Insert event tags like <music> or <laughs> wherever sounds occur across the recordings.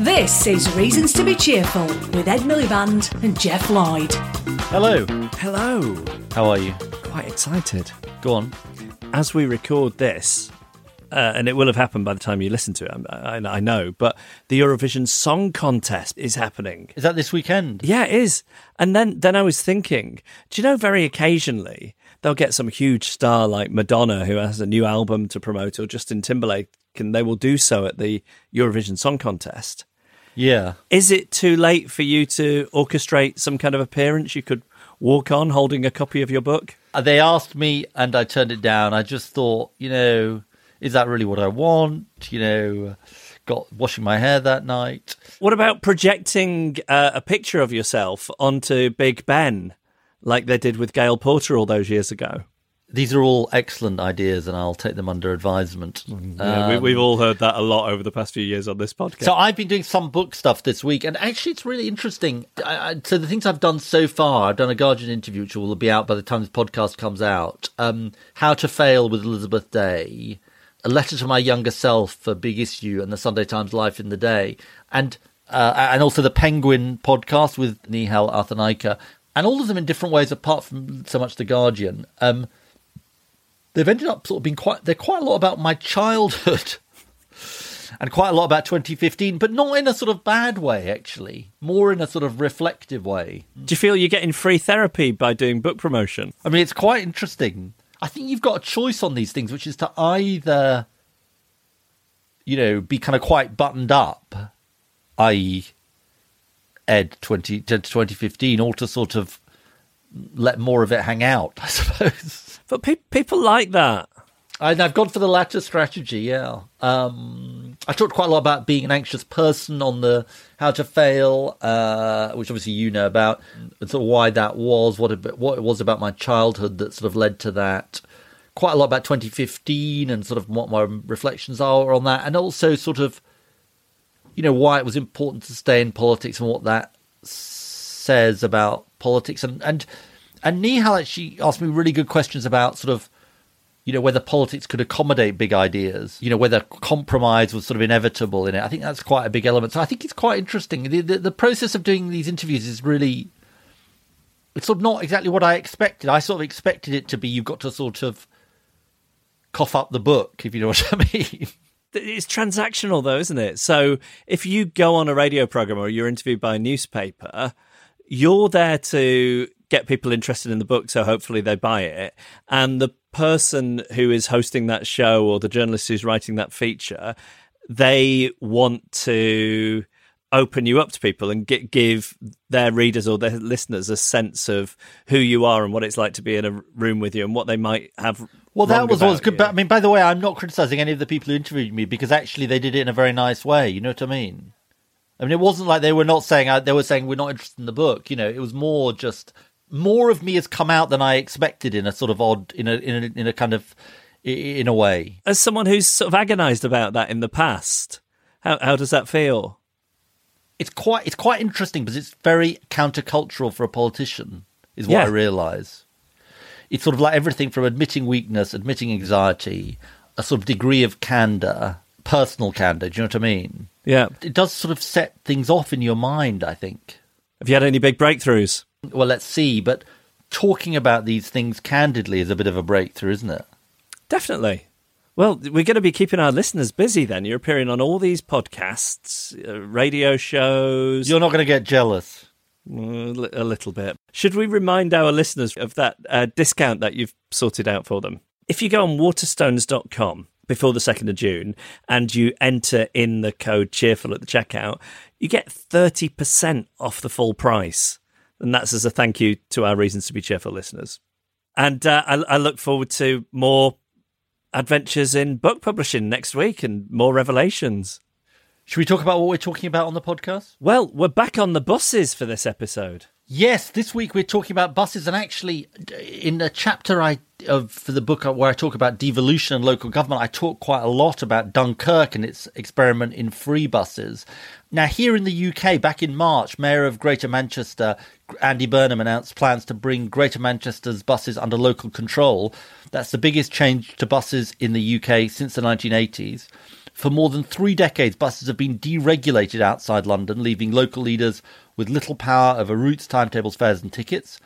This is Reasons to be Cheerful with Ed Miliband and Geoff Lloyd. Hello. Hello. How are you? Quite excited. Go on. As we record this, uh, and it will have happened by the time you listen to it, I, I, I know, but the Eurovision Song Contest is happening. Is that this weekend? Yeah, it is. And then, then I was thinking, do you know, very occasionally they'll get some huge star like Madonna who has a new album to promote or Justin Timberlake, and they will do so at the Eurovision Song Contest. Yeah. Is it too late for you to orchestrate some kind of appearance you could walk on holding a copy of your book? Uh, They asked me and I turned it down. I just thought, you know, is that really what I want? You know, got washing my hair that night. What about projecting uh, a picture of yourself onto Big Ben, like they did with Gail Porter all those years ago? These are all excellent ideas and I'll take them under advisement. Yeah, we, Um, we've all heard that a lot over the past few years on this podcast. So I've been doing some book stuff this week, and actually, it's really interesting. I, I, so the things I've done so far, I've done a Guardian interview, which will be out by the time this podcast comes out. Um, How to Fail with Elizabeth Day, a letter to my younger self for Big Issue, and the Sunday Times Life in the Day, and uh, and also the Penguin podcast with Nihal Arthanayake, and all of them in different ways, apart from so much the Guardian. Um, they've ended up sort of being quite. They're quite a lot about my childhood <laughs> and quite a lot about 2015, but not in a sort of bad way, actually. More in a sort of reflective way. Do you feel you're getting free therapy by doing book promotion? I mean, it's quite interesting. I think you've got a choice on these things, which is to either, you know, be kind of quite buttoned up, i.e., Ed 20, to 2015, or to sort of let more of it hang out, <laughs> I suppose. But pe- people like that. And I've gone for the latter strategy, yeah. Um, I talked quite a lot about being an anxious person on the how to fail, uh, which obviously you know about, and sort of why that was, what it, what it was about my childhood that sort of led to that. Quite a lot about 2015 and sort of what my reflections are on that, and also sort of, you know, why it was important to stay in politics and what that says about politics. And and and Nihal actually asked me really good questions about sort of you know, whether politics could accommodate big ideas, you know, whether compromise was sort of inevitable in it. I think that's quite a big element. So I think it's quite interesting. The, the, the process of doing these interviews is really, it's sort of not exactly what I expected. I sort of expected it to be you've got to sort of cough up the book, if you know what I mean. <laughs> It's transactional, though, isn't it? So if you go on a radio program or you're interviewed by a newspaper, you're there to get people interested in the book, so hopefully they buy it. And the person who is hosting that show or the journalist who's writing that feature, they want to open you up to people and get, give their readers or their listeners a sense of who you are and what it's like to be in a room with you and what they might have. Well, that was always good. you. But I mean, by the way, I'm not criticizing any of the people who interviewed me because actually they did it in a very nice way. You know what I mean? I mean, it wasn't like they were not saying uh, they were saying we're not interested in the book. You know, it was more just more of me has come out than I expected in a sort of odd, in a in a, in a kind of in a way. as someone who's sort of agonized about that in the past, how how does that feel? It's quite it's quite interesting because it's very countercultural for a politician. Is what Yeah. I realise. It's sort of like everything from admitting weakness, admitting anxiety, a sort of degree of candor, personal candor. Do you know what I mean? Yeah. It does sort of set things off in your mind. I think. Have you had any big breakthroughs? Well, let's see. But talking about these things candidly is a bit of a breakthrough, isn't it? Definitely. Well, we're going to be keeping our listeners busy then. You're appearing on all these podcasts, uh, radio shows, You're not going to get jealous. uh, a little bit. Should we remind our listeners of that uh, discount that you've sorted out for them? If you go on waterstones.com before the 2nd of June and you enter in the code cheerful at the checkout, you get 30% off the full price. And that's as a thank you to our Reasons to Be Cheerful listeners. And uh, I, I look forward to more adventures in book publishing next week and more revelations. Should we talk about what we're talking about on the podcast? Well, we're back on the buses for this episode. Yes, this week we're talking about buses, and actually, in a chapter I of for the book uh, where I talk about devolution and local government, I talk quite a lot about Dunkirk and its experiment in free buses. Now, here in the UK, back in March, Mayor of Greater Manchester Andy Burnham announced plans to bring Greater Manchester's buses under local control. That's the biggest change to buses in the UK since the 1980s. For more than three decades, buses have been deregulated outside London, leaving local leaders with little power over routes, timetables, fares, and tickets.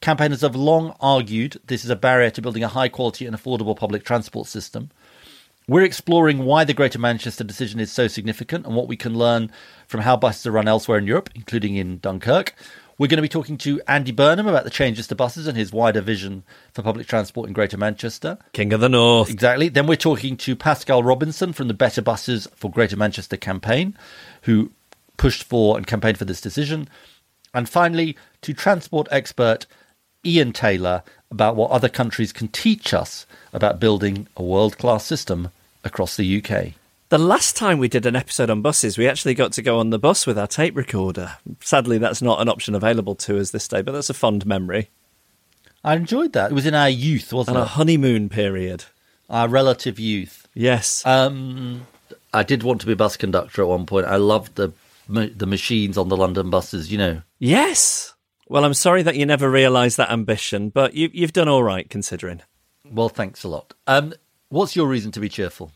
Campaigners have long argued this is a barrier to building a high quality and affordable public transport system. We're exploring why the Greater Manchester decision is so significant and what we can learn from how buses are run elsewhere in Europe, including in Dunkirk. We're going to be talking to Andy Burnham about the changes to buses and his wider vision for public transport in Greater Manchester. King of the North. Exactly. Then we're talking to Pascale Robinson from the Better Buses for Greater Manchester campaign, who pushed for and campaigned for this decision. And finally, to transport expert Ian Taylor about what other countries can teach us about building a world class system across the UK. The last time we did an episode on buses, we actually got to go on the bus with our tape recorder. Sadly, that's not an option available to us this day, but that's a fond memory. I enjoyed that. It was in our youth, wasn't And it? a honeymoon period. Our relative youth. Yes. Um, I did want to be a bus conductor at one point. I loved the ma- the machines on the London buses. You know, yes. Well, I'm sorry that you never realised that ambition, but you, you've done all right considering. well, thanks a lot. Um, what's your reason to be cheerful?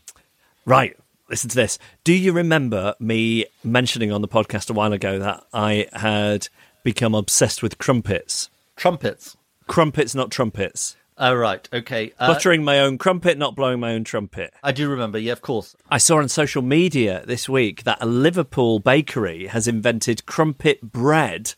Right. Listen to this. Do you remember me mentioning on the podcast a while ago that I had become obsessed with crumpets? Trumpets. Crumpets, not trumpets. Oh, right. Okay. Uh, Buttering my own crumpet, not blowing my own trumpet. I do remember. Yeah, of course. I saw on social media this week that a Liverpool bakery has invented crumpet bread,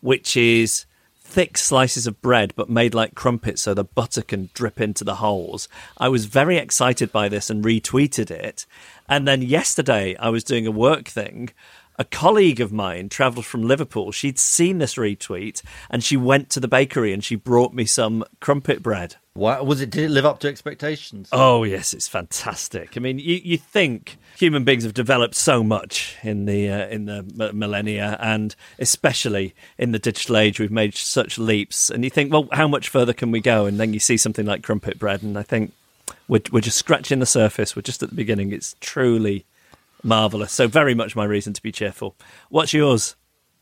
which is thick slices of bread but made like crumpets so the butter can drip into the holes. I was very excited by this and retweeted it. And then yesterday I was doing a work thing. A colleague of mine travelled from Liverpool. She'd seen this retweet and she went to the bakery and she brought me some crumpet bread. Why was it? Did it live up to expectations? Oh yes, it's fantastic. I mean, you, you think human beings have developed so much in the uh, in the m- millennia, and especially in the digital age, we've made such leaps. And you think, well, how much further can we go? And then you see something like crumpet bread, and I think we're we're just scratching the surface. We're just at the beginning. It's truly marvelous. So very much my reason to be cheerful. What's yours?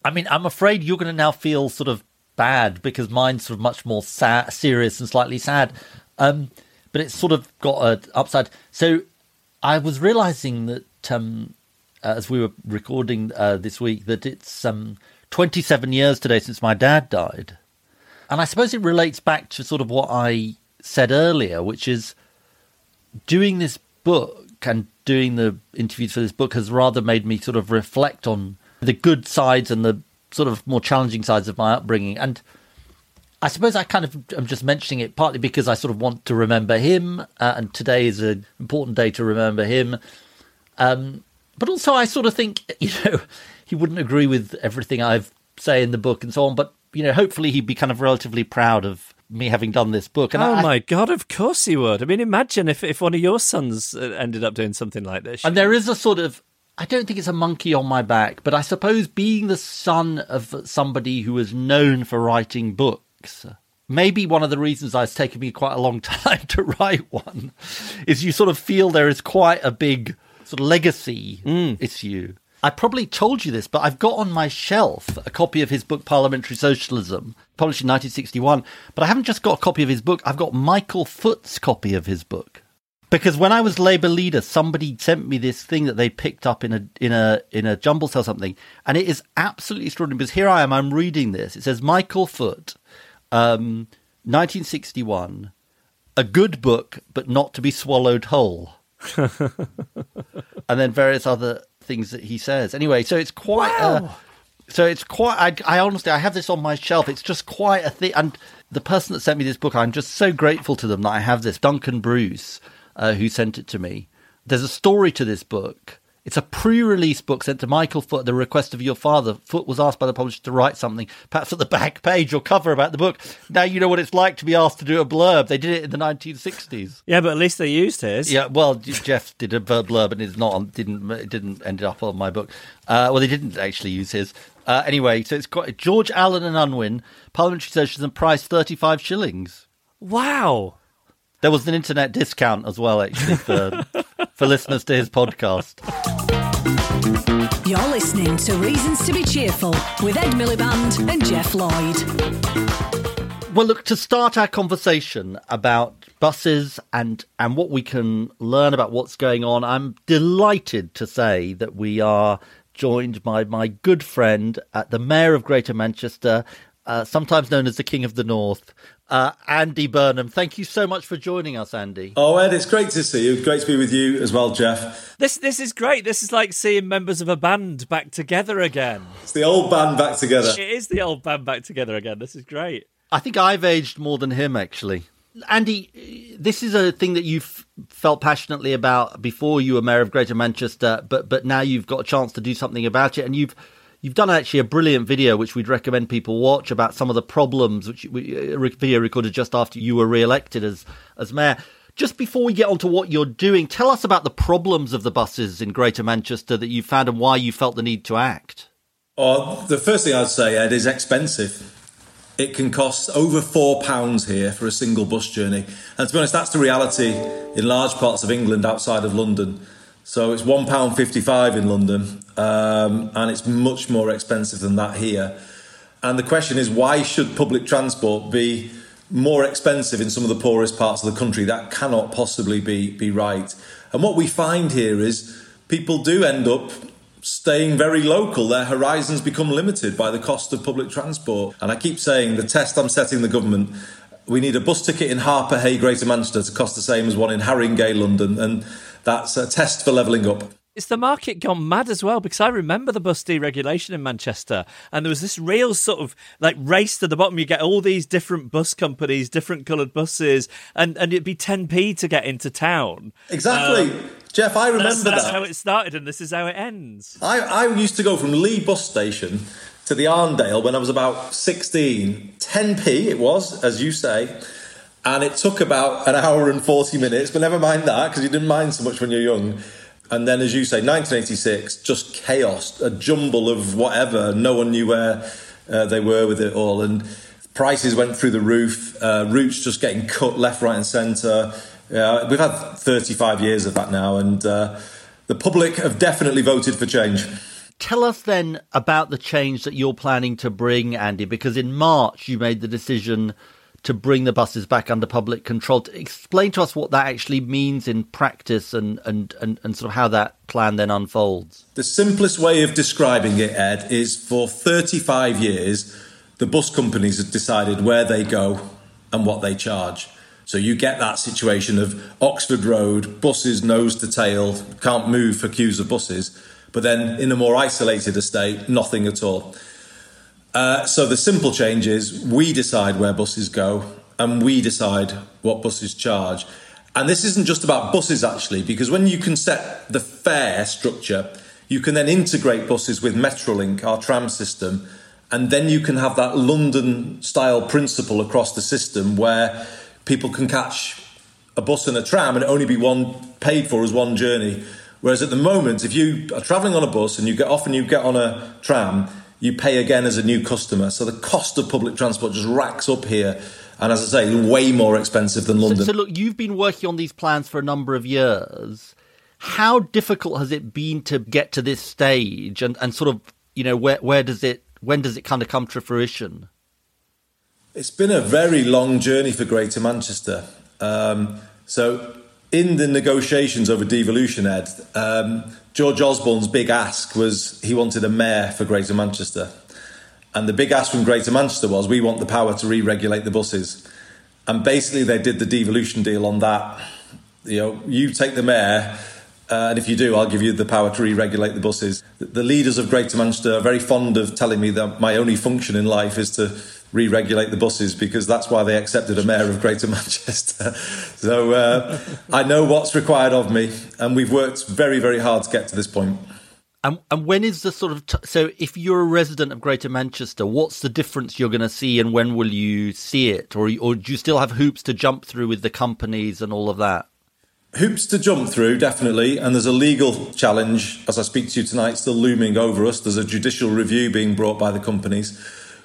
I mean, I'm afraid you're going to now feel sort of bad because mine's sort of much more sad, serious and slightly sad. Um, but it's sort of got an upside. So I was realizing that um, as we were recording uh, this week that it's um, 27 years today since my dad died. And I suppose it relates back to sort of what I said earlier, which is doing this book and doing the interviews for this book has rather made me sort of reflect on the good sides and the sort of more challenging sides of my upbringing. And I suppose I kind of am just mentioning it partly because I sort of want to remember him, uh, and today is an important day to remember him. Um, but also, I sort of think, <laughs> you know, he wouldn't agree with everything I've say in the book and so on. But you know, hopefully, he'd be kind of relatively proud of me having done this book. And oh I, my god! Of course he would. I mean, imagine if if one of your sons uh, ended up doing something like this. And there is a sort of, I don't think it's a monkey on my back, but I suppose being the son of somebody who is known for writing books, maybe one of the reasons it's taken me quite a long <laughs> time to write one is you sort of feel there is quite a big sort of legacy issue. I probably told you this, but I've got on my shelf a copy of his book Parliamentary Socialism, published in 1961. But I haven't just got a copy of his book, I've got Michael Foot's copy of his book. Because when I was Labour leader, somebody sent me this thing that they picked up in a in a in a jumble cell something, and it is absolutely extraordinary. Because here I am, I'm reading this. It says Michael Foot, um, 1961, a good book, but not to be swallowed whole. <laughs> and then various other things that he says. Anyway, so it's quite. Uh, so it's quite. I, I honestly, I have this on my shelf. It's just quite a thing. And the person that sent me this book, I'm just so grateful to them that I have this. Duncan Bruce, uh, who sent it to me. There's a story to this book. It's a pre-release book sent to Michael Foot at the request of your father. Foot was asked by the publisher to write something, perhaps at the <laughs> back page or cover about the book. Now you know what it's like to be asked to do a blurb. They did it in the 1960s. Yeah, but at least they used his. Yeah, well, Geoff did a blurb, and it's not on, didn't it didn't end up on my book. Uh, well, they didn't actually use his. Uh, anyway, so it's got George Allen and Unwin, Parliamentary Socialism, price 35 shillings. Wow. There was an internet discount as well, actually, for, <laughs> for listeners to his podcast. You're listening to Reasons to be Cheerful with Ed Miliband and Geoff Lloyd. Well, look, to start our conversation about buses and, and what we can learn about what's going on, I'm delighted to say that we are joined by my good friend, uh, the Mayor of Greater Manchester, uh, sometimes known as the King of the North, uh, Andy Burnham. Thank you so much for joining us, Andy. Oh, Ed, it's great to see you. Great to be with you as well, Geoff. This this is great. This is like seeing members of a band back together again. It's the old band back together. It is the old band back together again. This is great. I think I've aged more than him, actually. Andy, this is a thing that you've felt passionately about before you were mayor of Greater Manchester, but but now you've got a chance to do something about it, and you've you've done actually a brilliant video which we'd recommend people watch about some of the problems, which we, uh, a video recorded just after you were re-elected as as mayor. Just before we get on to what you're doing, tell us about the problems of the buses in Greater Manchester that you found and why you felt the need to act. Oh, the first thing I'd say, Ed, is expensive. It can cost over four pounds here for a single bus journey. And to be honest, that's the reality in large parts of England outside of London. So it's one pound fifty-five in London, um, and it's much more expensive than that here. And the question is, why should public transport be more expensive in some of the poorest parts of the country? That cannot possibly be be right. And what we find here is people do end up staying very local. Their horizons become limited by the cost of public transport. And I keep saying the test I'm setting the government we need a bus ticket in Harpurhey, Greater Manchester to cost the same as one in Haringey, London. And that's a test for levelling up. Is the market gone mad as well? Because I remember the bus deregulation in Manchester, and there was this real sort of like race to the bottom. You get all these different bus companies, different coloured buses, and, and it'd be 10p to get into town. Exactly. Um, Geoff, I remember that's, that's that. how it started, and this is how it ends. I, I used to go from Leigh bus station to the Arndale when I was about 16. 10p it was, as you say. And it took about an hour and 40 minutes, but never mind that, because you didn't mind so much when you're young. And then, as you say, 1986, just chaos, a jumble of whatever. No one knew where uh, they were with it all. And prices went through the roof, uh, routes just getting cut left, right, and centre. Uh, we've had 35 years of that now, and uh, the public have definitely voted for change. Tell us then about the change that you're planning to bring, Andy, because in March you made the decision to bring the buses back under public control. Explain to us what that actually means in practice and, and, and, and sort of how that plan then unfolds. The simplest way of describing it, Ed, is for 35 years, the bus companies have decided where they go and what they charge. So you get that situation of Oxford Road, buses nose to tail, can't move for queues of buses, but then in a more isolated estate, nothing at all. Uh, so the simple change is we decide where buses go and we decide what buses charge. And this isn't just about buses actually, because when you can set the fare structure, you can then integrate buses with Metrolink, our tram system, and then you can have that London style principle across the system where people can catch a bus and a tram and only be one paid for as one journey. Whereas at the moment, if you are travelling on a bus and you get off and you get on a tram, you pay again as a new customer. So the cost of public transport just racks up here. And as I say, way more expensive than London. So, so look, you've been working on these plans for a number of years. How difficult has it been to get to this stage and, and sort of, you know, where, where does it, when does it kind of come to fruition? It's been a very long journey for Greater Manchester. Um, so in the negotiations over devolution, Ed, um, George Osborne's big ask was he wanted a mayor for Greater Manchester. And the big ask from Greater Manchester was we want the power to re regulate the buses. And basically, they did the devolution deal on that. You know, you take the mayor, uh, and if you do, I'll give you the power to re regulate the buses. The, the leaders of Greater Manchester are very fond of telling me that my only function in life is to re-regulate the buses because that's why they accepted a mayor of Greater <laughs> Manchester. so uh, I know what's required of me, and we've worked very, very hard to get to this point. And, and when is the sort of t- so if you're a resident of Greater Manchester, what's the difference you're going to see, and when will you see it, or or do you still have hoops to jump through with the companies and all of that? Hoops to jump through, definitely, and there's a legal challenge as I speak to you tonight, still looming over us. There's a judicial review being brought by the companies,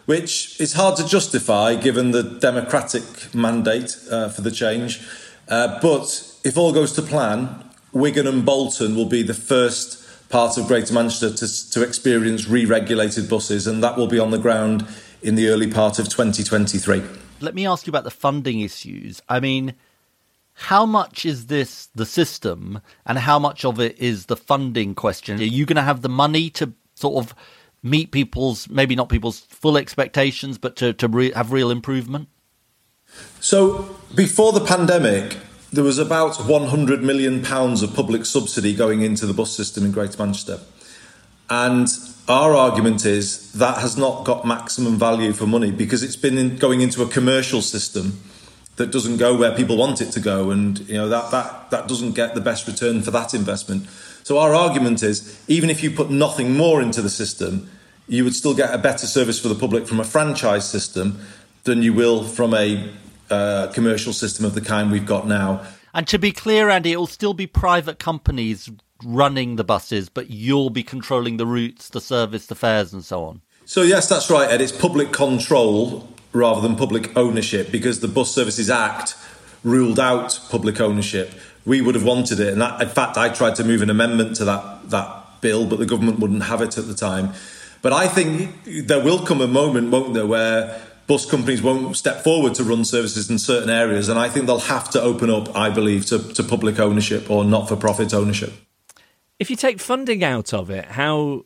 which is hard to justify given the democratic mandate uh, for the change. Uh, but if all goes to plan, Wigan and Bolton will be the first part of Greater Manchester to, to experience re regulated buses, and that will be on the ground in the early part of 2023. Let me ask you about the funding issues. I mean, how much is this the system, and how much of it is the funding question? Are you going to have the money to sort of meet people's, maybe not people's full expectations, but to, to re- have real improvement? So, before the pandemic, there was about 100 million pounds of public subsidy going into the bus system in Greater Manchester. And our argument is that has not got maximum value for money because it's been in, going into a commercial system that doesn't go where people want it to go and you know that that that doesn't get the best return for that investment. So our argument is even if you put nothing more into the system, you would still get a better service for the public from a franchise system than you will from a uh, commercial system of the kind we've got now. And to be clear, Andy, it will still be private companies running the buses, but you'll be controlling the routes, the service, the fares, and so on. So, yes, that's right, Ed. It's public control rather than public ownership because the Bus Services Act ruled out public ownership. We would have wanted it. And that, in fact, I tried to move an amendment to that, that bill, but the government wouldn't have it at the time. But I think there will come a moment, won't there, where bus companies won't step forward to run services in certain areas. And I think they'll have to open up, I believe, to, to public ownership or not for profit ownership. If you take funding out of it, how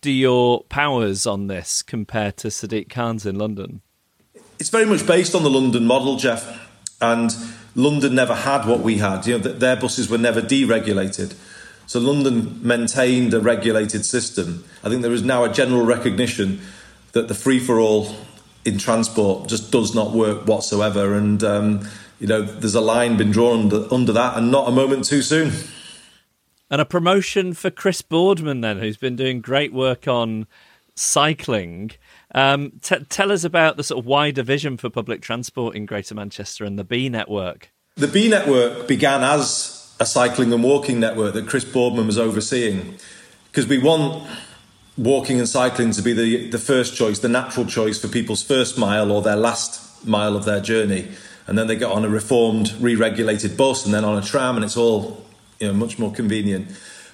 do your powers on this compare to Sadiq Khan's in London? It's very much based on the London model, Geoff. And London never had what we had. You know, their buses were never deregulated. So London maintained a regulated system. I think there is now a general recognition that the free for all in transport just does not work whatsoever. And, um, you know, there's a line been drawn under, under that and not a moment too soon. And a promotion for Chris Boardman, then, who's been doing great work on cycling. Um, t- tell us about the sort of wider vision for public transport in Greater Manchester and the Bee Network. The Bee Network began as a cycling and walking network that Chris Boardman was overseeing because we want walking and cycling to be the, the first choice, the natural choice for people's first mile or their last mile of their journey. And then they get on a reformed, re regulated bus and then on a tram, and it's all you know, much more convenient.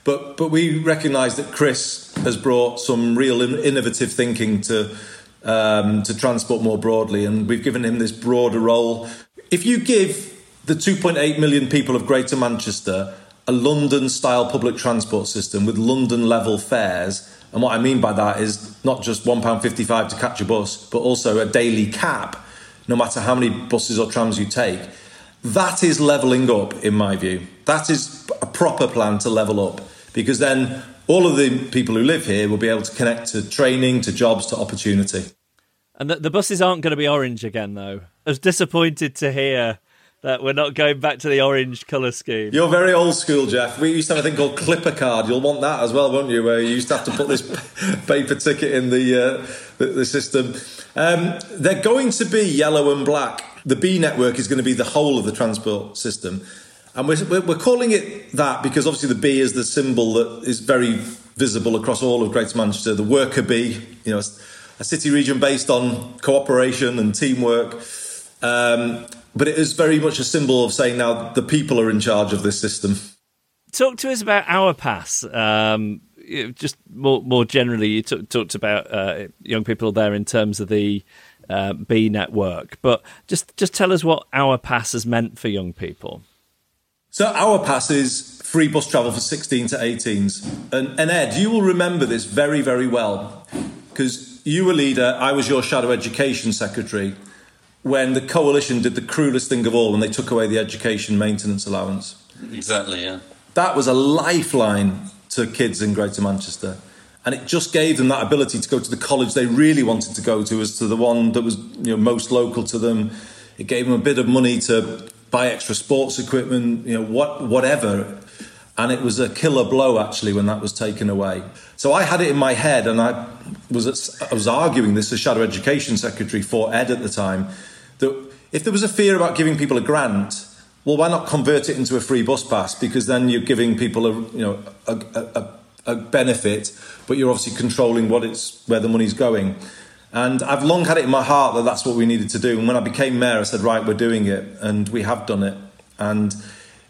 But, but we recognise that Chris has brought some real innovative thinking to, um, to transport more broadly, and we've given him this broader role. If you give the 2.8 million people of Greater Manchester a London style public transport system with London level fares, and what I mean by that is not just £1.55 to catch a bus, but also a daily cap, no matter how many buses or trams you take. That is levelling up, in my view. That is a proper plan to level up because then all of the people who live here will be able to connect to training, to jobs, to opportunity. And the, the buses aren't going to be orange again, though. I was disappointed to hear that we're not going back to the orange colour scheme. You're very old school, Geoff. We used to have a thing called Clipper Card. You'll want that as well, won't you? Where you used to have to put this <laughs> paper ticket in the uh, the, the, system. Um, they're going to be yellow and black. The Bee Network is going to be the whole of the transport system, and we're, we're calling it that because obviously the B is the symbol that is very visible across all of Greater Manchester. The worker bee, you know, a city region based on cooperation and teamwork. Um, but it is very much a symbol of saying now the people are in charge of this system. Talk to us about our pass. Um, just more more generally, you t- talked about uh, young people there in terms of the uh, Bee Network, but just just tell us what our pass has meant for young people. So our pass is free bus travel for 16 to 18s, and, and Ed, you will remember this very very well because you were leader, I was your shadow education secretary when the coalition did the cruelest thing of all when they took away the education maintenance allowance. Exactly, yeah. That was a lifeline to kids in Greater Manchester. and it just gave them that ability to go to the college they really wanted to go to, as to the one that was you know most local to them. It gave them a bit of money to buy extra sports equipment, you know, what whatever. And it was a killer blow actually when that was taken away. So I had it in my head, and I was I was arguing this as shadow education secretary for Ed at the time that if there was a fear about giving people a grant, well, why not convert it into a free bus pass? Because then you're giving people a you know a, a, a benefit, but you're obviously controlling what it's where the money's going. And I've long had it in my heart that that's what we needed to do. And when I became mayor, I said, right, we're doing it, and we have done it. And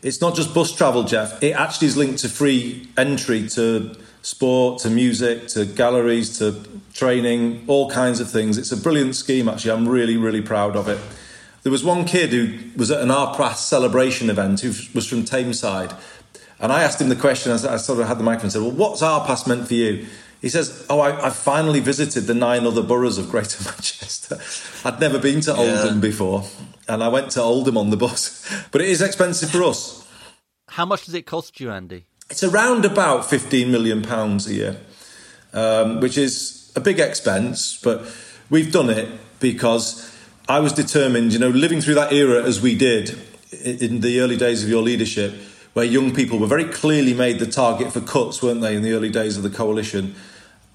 it's not just bus travel, Geoff. It actually is linked to free entry to sport, to music, to galleries, to training, all kinds of things. It's a brilliant scheme, actually. I'm really, really proud of it. There was one kid who was at an Our Pass celebration event who was from Tameside. And I asked him the question, I sort of had the microphone and said, Well, what's Our Pass meant for you? He says, Oh, I, I, finally visited the nine other boroughs of Greater <laughs> Manchester. I'd never been to Oldham yeah. before. And I went to Oldham on the bus. <laughs> But it is expensive for us. How much does it cost you, Andy? It's around about £15 million a year, um, which is a big expense. But we've done it because I was determined, you know, living through that era as we did in the early days of your leadership, where young people were very clearly made the target for cuts, weren't they, in the early days of the coalition?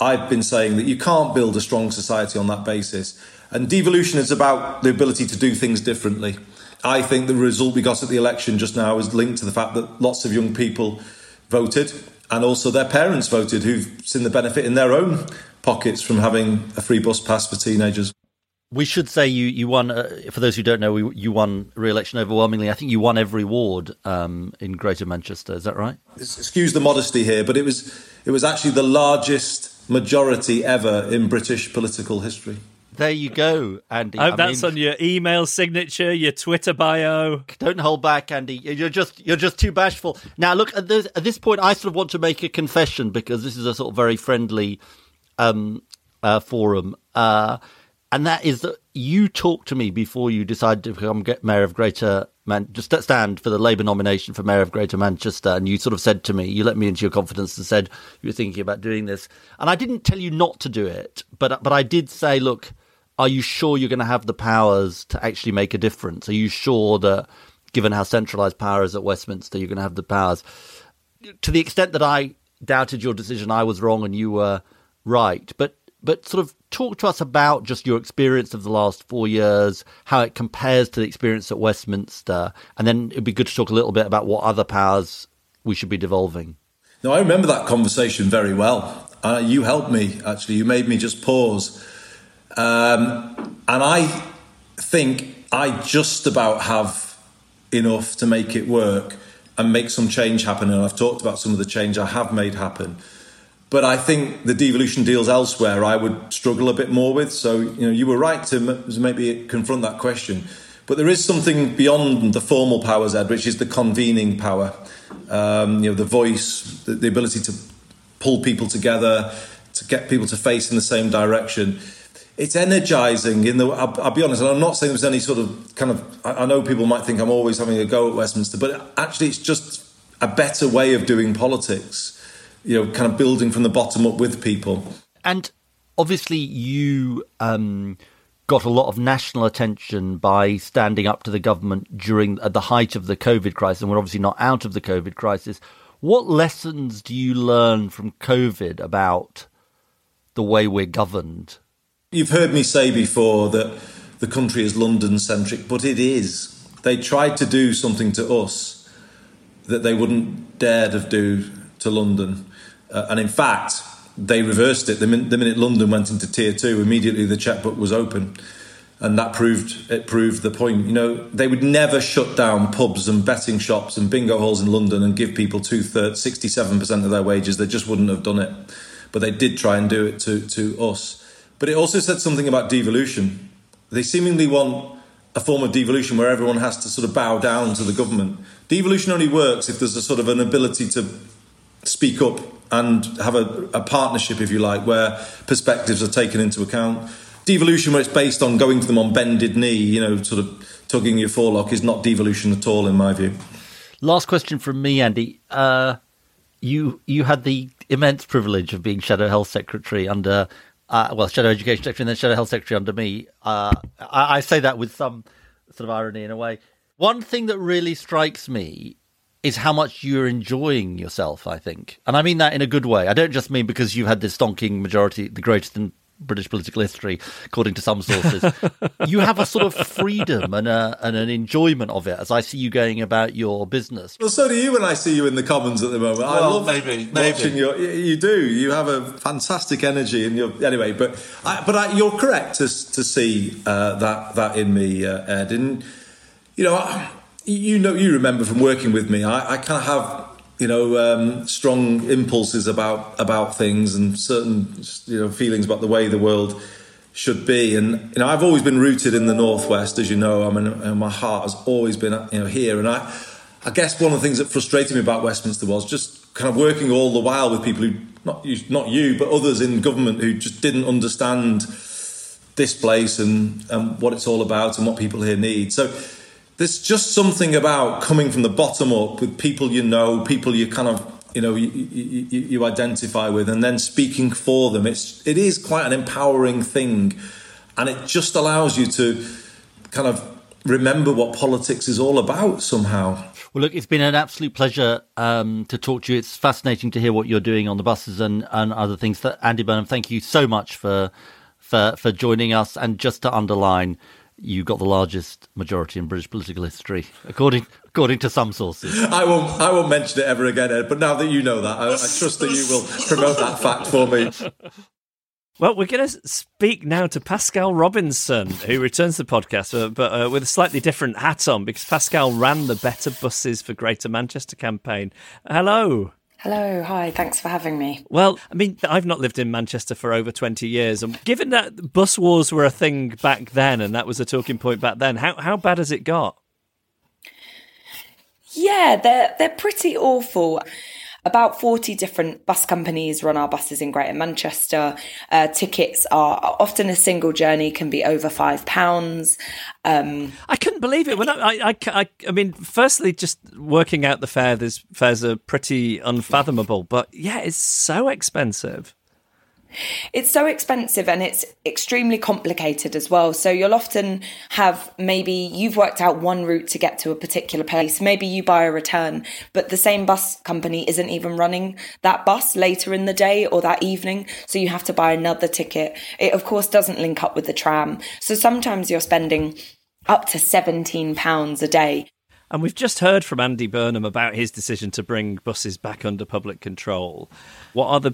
I've been saying that you can't build a strong society on that basis. And devolution is about the ability to do things differently. I think the result we got at the election just now is linked to the fact that lots of young people voted and also their parents voted who've seen the benefit in their own pockets from having a free bus pass for teenagers. We should say you you won. Uh, for those who don't know, we, you won re-election overwhelmingly. I think you won every ward um, in Greater Manchester. Is that right? Excuse the modesty here, but it was it was actually the largest majority ever in British political history. There you go, Andy. I hope I that's mean, on your email signature, your Twitter bio. Don't hold back, Andy. You're just you're just too bashful. Now, look at this, at this point, I sort of want to make a confession because this is a sort of very friendly um, uh, forum. Uh, and that is that you talked to me before you decided to become mayor of Greater Man, just stand for the Labour nomination for mayor of Greater Manchester, and you sort of said to me, you let me into your confidence and said you were thinking about doing this, and I didn't tell you not to do it, but but I did say, look, are you sure you're going to have the powers to actually make a difference? Are you sure that, given how centralised power is at Westminster, you're going to have the powers? To the extent that I doubted your decision, I was wrong and you were right, but but sort of talk to us about just your experience of the last four years, how it compares to the experience at Westminster, and then it'd be good to talk a little bit about what other powers we should be devolving. No, I remember that conversation very well. Uh, you helped me, actually. You made me just pause. Um, and I think I just about have enough to make it work and make some change happen. And I've talked about some of the change I have made happen. But I think the devolution deals elsewhere I would struggle a bit more with. So, you know, you were right to maybe confront that question. But there is something beyond the formal powers, Ed, which is the convening power. Um, you know, the voice, the, the ability to pull people together, to get people to face in the same direction it's energizing in the I'll, I'll, be honest and i'm not saying there's any sort of kind of I, I, know people might think i'm always having a go at westminster but actually it's just a better way of doing politics you know, kind of building from the bottom up with people. And obviously, you um, got a lot of national attention by standing up to the government during at the height of the COVID crisis, and we're obviously not out of the COVID crisis. What lessons do you learn from COVID about the way we're governed? You've heard me say before that the country is London centric, but it is. They tried to do something to us that they wouldn't dare to do to London. Uh, and in fact, they reversed it. The, min- the minute London went into tier two, immediately the checkbook was open. And that proved it proved the point. You know, they would never shut down pubs and betting shops and bingo halls in London and give people two thirds, sixty-seven percent of their wages. They just wouldn't have done it. But they did try and do it to to us. But it also said something about devolution. They seemingly want a form of devolution where everyone has to sort of bow down to the government. Devolution only works if there's a sort of an ability to speak up and have a, a, partnership, if you like, where perspectives are taken into account. Devolution, where it's based on going to them on bended knee, you know, sort of tugging your forelock, is not devolution at all, in my view. Last question from me, Andy. Uh, you you had the immense privilege of being Shadow Health Secretary under, uh, well, Shadow Education Secretary and then Shadow Health Secretary under me. Uh, I, I say that with some sort of irony in a way. One thing that really strikes me is how much you're enjoying yourself, I think. And I mean that in a good way. I don't just mean because you've had this stonking majority, the greatest in British political history, according to some sources. <laughs> you have a sort of freedom and, a, and an enjoyment of it as I see you going about your business. Well, so do you when I see you in the Commons at the moment. Well, I love maybe, watching maybe. your. You do. You have a fantastic energy, and you're anyway. But I, but I, you're correct to to see uh, that that in me, uh, Ed. And you know. I, you know, you remember from working with me, I, I kind of have you know um, strong impulses about about things and certain you know feelings about the way the world should be. And you know, I've always been rooted in the northwest, as you know. I mean, and my heart has always been you know here. And I, I guess one of the things that frustrated me about Westminster was just kind of working all the while with people who not you, not you, but others in government who just didn't understand this place and, and what it's all about and what people here need. So there's just something about coming from the bottom up with people you know, people you kind of you know you, you, you, identify with, and then speaking for them. It's it is quite an empowering thing, and it just allows you to kind of remember what politics is all about somehow. Well, look, it's been an absolute pleasure um, to talk to you. It's fascinating to hear what you're doing on the buses and, and other things. That Andy Burnham, thank you so much for for for joining us. And just to underline you got the largest majority in British political history, according according to some sources. I won't I won't mention it ever again, Ed. But now that you know that, I, I trust that you will promote that fact for me. Well, we're going to speak now to Pascale Robinson, who returns to the podcast, uh, but uh, with a slightly different hat on because Pascale ran the Better Buses for Greater Manchester campaign. Hello. Hello, hi, thanks for having me. Well, I mean, I've not lived in Manchester for over 20 years. And given that bus wars were a thing back then and that was a talking point back then, how, how bad has it got? Yeah, they're, they're pretty awful. About 40 different bus companies run our buses in Greater Manchester. Uh, tickets are often a single journey can be over five pounds. Um, I couldn't believe it when I, I, I, I, mean, firstly, just working out the fare, there's fares are pretty unfathomable, but yeah, it's so expensive. It's so expensive and it's extremely complicated as well. So you'll often have maybe you've worked out one route to get to a particular place. Maybe you buy a return, but the same bus company isn't even running that bus later in the day or that evening. So you have to buy another ticket. It, of course, doesn't link up with the tram. So sometimes you're spending up to £17 a day. And we've just heard from Andy Burnham about his decision to bring buses back under public control. What are the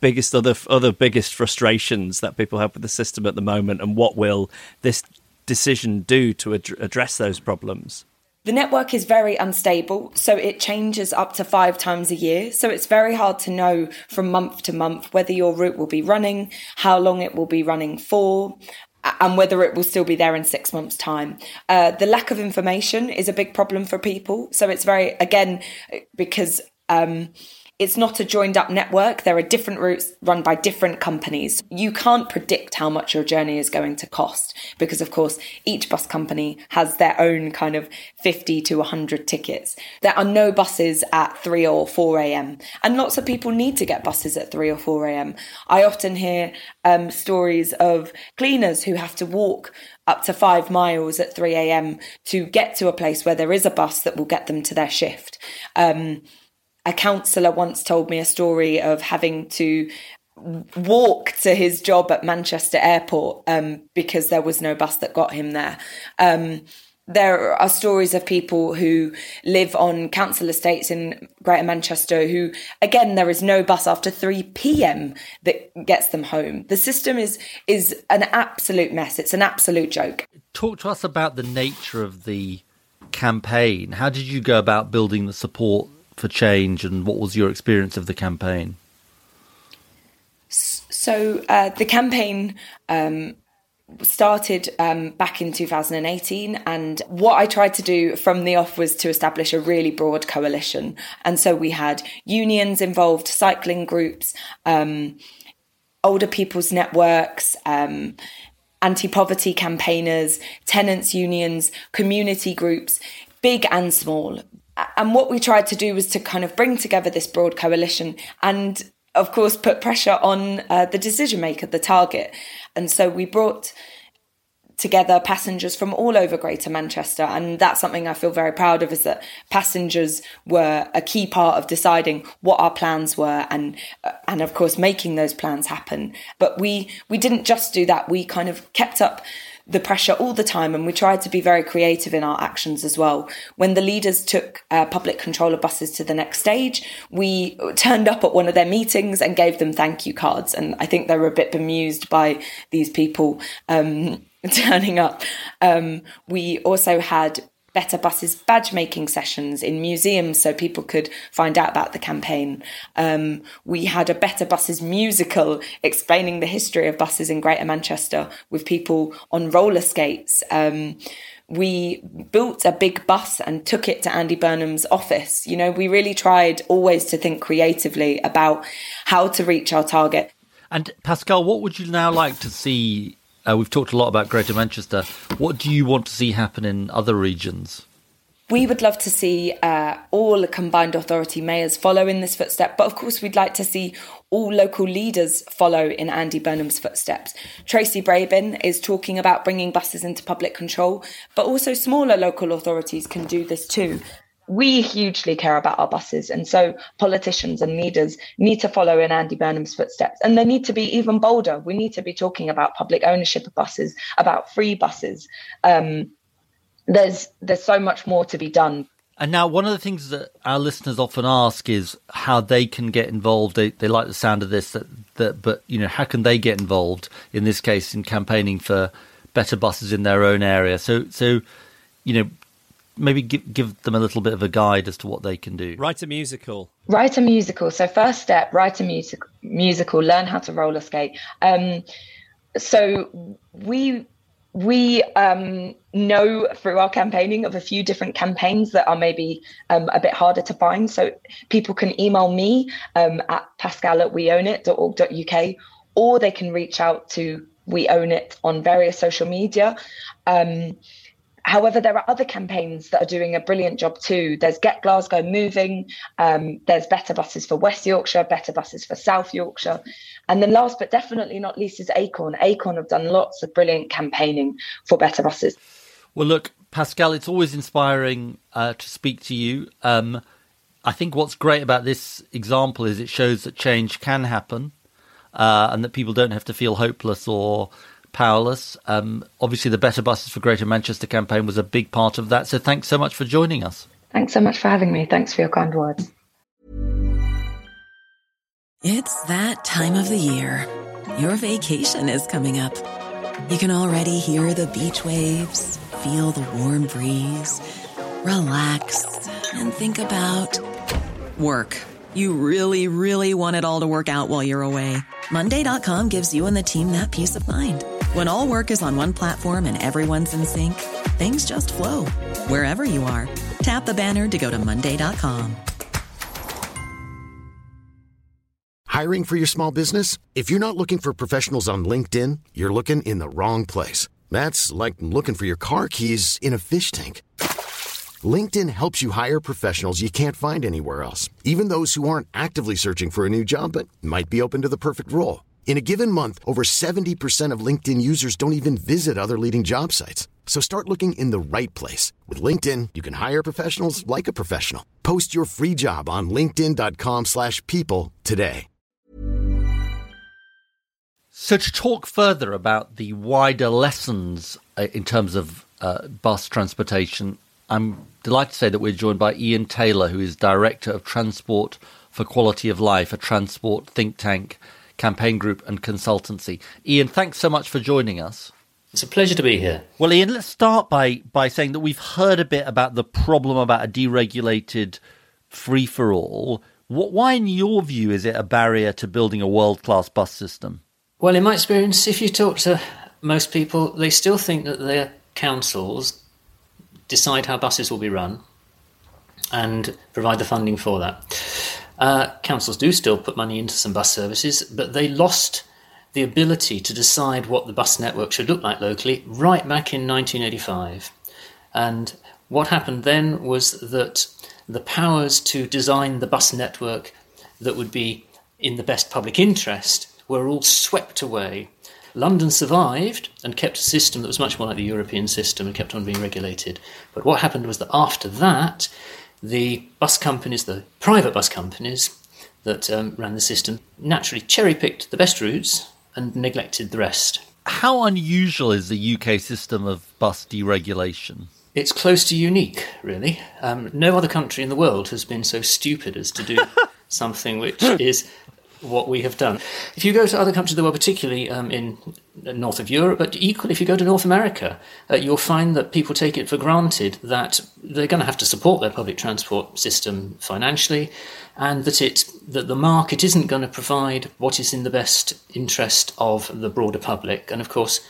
biggest other other biggest frustrations that people have with the system at the moment, and what will this decision do to ad- address those problems? The network is very unstable, so it changes up to five times a year. So it's very hard to know from month to month whether your route will be running, how long it will be running for, and whether it will still be there in six months' time. Uh, the lack of information is a big problem for people. So it's very, again, because um, it's not a joined up network. There are different routes run by different companies. You can't predict how much your journey is going to cost because, of course, each bus company has their own kind of 50 to 100 tickets. There are no buses at 3 or 4 a.m. And lots of people need to get buses at 3 or 4 a.m. I often hear um, stories of cleaners who have to walk up to five miles at 3 a.m. to get to a place where there is a bus that will get them to their shift. Um, a counsellor once told me a story of having to walk to his job at Manchester Airport um, because there was no bus that got him there. Um, there are stories of people who live on council estates in Greater Manchester who, again, there is no bus after 3 p.m. that gets them home. The system is is an absolute mess. It's an absolute joke. Talk to us about the nature of the campaign. How did you go about building the support for change, and what was your experience of the campaign? So uh, the campaign um, started um, back in 2018 and what i tried to do from the off was to establish a really broad coalition and so we had unions involved cycling groups um, older people's networks um, anti-poverty campaigners tenants unions community groups big and small and what we tried to do was to kind of bring together this broad coalition and of course, put pressure on uh, the decision maker, the target. And so we brought together passengers from all over Greater Manchester. And that's something I feel very proud of is that passengers were a key part of deciding what our plans were and, uh, and of course, making those plans happen. But we, we didn't just do that. We kind of kept up the pressure all the time and we tried to be very creative in our actions as well. When the leaders took uh, public control of buses to the next stage, we turned up at one of their meetings and gave them thank you cards. And I think they were a bit bemused by these people um, <laughs> turning up. Um, we also had Better Buses badge making sessions in museums so people could find out about the campaign. Um, we had a Better Buses musical explaining the history of buses in Greater Manchester with people on roller skates. Um, we built a big bus and took it to Andy Burnham's office. You know, we really tried always to think creatively about how to reach our target. And Pascale, what would you now like to see uh, we've talked a lot about Greater Manchester. What do you want to see happen in other regions? We would love to see uh, all combined authority mayors follow in this footstep, but of course, we'd like to see all local leaders follow in Andy Burnham's footsteps. Tracy Brabin is talking about bringing buses into public control, but also smaller local authorities can do this too we hugely care about our buses. And so politicians and leaders need to follow in Andy Burnham's footsteps. And they need to be even bolder. We need to be talking about public ownership of buses, about free buses. Um, there's there's so much more to be done. And now, one of the things that our listeners often ask is how they can get involved. They, they like the sound of this, that, that, but you know, how can they get involved? In this case, in campaigning for better buses in their own area. So, so you know, maybe give, give them a little bit of a guide as to what they can do. Write a musical. Write a musical. So first step, write a music, musical. Learn how to roller skate. Um, so we we um, know through our campaigning of a few different campaigns that are maybe um, a bit harder to find. So people can email me um, at pascale at weownit.org.uk or they can reach out to We Own It on various social media. However, there are other campaigns that are doing a brilliant job too. There's Get Glasgow Moving, um, there's Better Buses for West Yorkshire, Better Buses for South Yorkshire. And then last but definitely not least is Acorn. Acorn have done lots of brilliant campaigning for Better Buses. Well, look, Pascale, it's always inspiring uh, to speak to you. Um, I think what's great about this example is it shows that change can happen uh, and that people don't have to feel hopeless or powerless. Um, obviously, the Better Buses for Greater Manchester campaign was a big part of that. So thanks so much for joining us. Thanks so much for having me. Thanks for your kind words. It's that time of the year. Your vacation is coming up. You can already hear the beach waves, feel the warm breeze, relax, and think about work. You really, really want it all to work out while you're away. Monday.com gives you and the team that peace of mind. When all work is on one platform and everyone's in sync, things just flow wherever you are. Tap the banner to go to Monday.com. Hiring for your small business? If you're not looking for professionals on LinkedIn, you're looking in the wrong place. That's like looking for your car keys in a fish tank. LinkedIn helps you hire professionals you can't find anywhere else, even those who aren't actively searching for a new job but might be open to the perfect role. In a given month, over 70% of LinkedIn users don't even visit other leading job sites. So start looking in the right place. With LinkedIn, you can hire professionals like a professional. Post your free job on linkedin.com slash people today. So to talk further about the wider lessons uh, in terms of uh, bus transportation, I'm delighted to say that we're joined by Ian Taylor, who is Director of Transport for Quality of Life, a transport think tank campaign group and consultancy. Ian, thanks so much for joining us. It's a pleasure to be here. Well, Ian, let's start by, by saying that we've heard a bit about the problem about a deregulated free for all. Why, in your view, is it a barrier to building a world class bus system? Well, in my experience, if you talk to most people, they still think that their councils decide how buses will be run and provide the funding for that. Uh, councils do still put money into some bus services, but they lost the ability to decide what the bus network should look like locally right back in 1985. And what happened then was that the powers to design the bus network that would be in the best public interest were all swept away. London survived and kept a system that was much more like the European system and kept on being regulated. But what happened was that after that, the bus companies, the private bus companies that um, ran the system, naturally cherry picked the best routes and neglected the rest. How unusual is the UK system of bus deregulation? It's close to unique, really. Um, no other country in the world has been so stupid as to do <laughs> something which is what we have done. If you go to other countries of the world, particularly um, in north of Europe, but equally if you go to North America, uh, you'll find that people take it for granted that they're going to have to support their public transport system financially, and that it that the market isn't going to provide what is in the best interest of the broader public. And of course,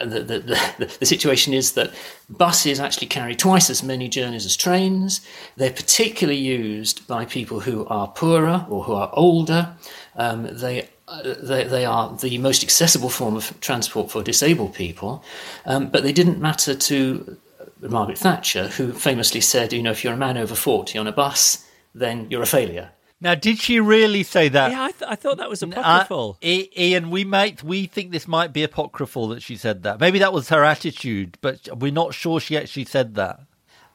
the, the, the, situation is that buses actually carry twice as many journeys as trains. They're particularly used by people who are poorer or who are older. Um, they, uh, they, they, are the most accessible form of transport for disabled people, um, but they didn't matter to Margaret Thatcher, who famously said, you know, if you're a man over 40 on a bus, then you're a failure. Now, did she really say that? Yeah, I, th- I thought that was apocryphal. Uh, Ian, we might we think this might be apocryphal that she said that. Maybe that was her attitude, but we're not sure she actually said that.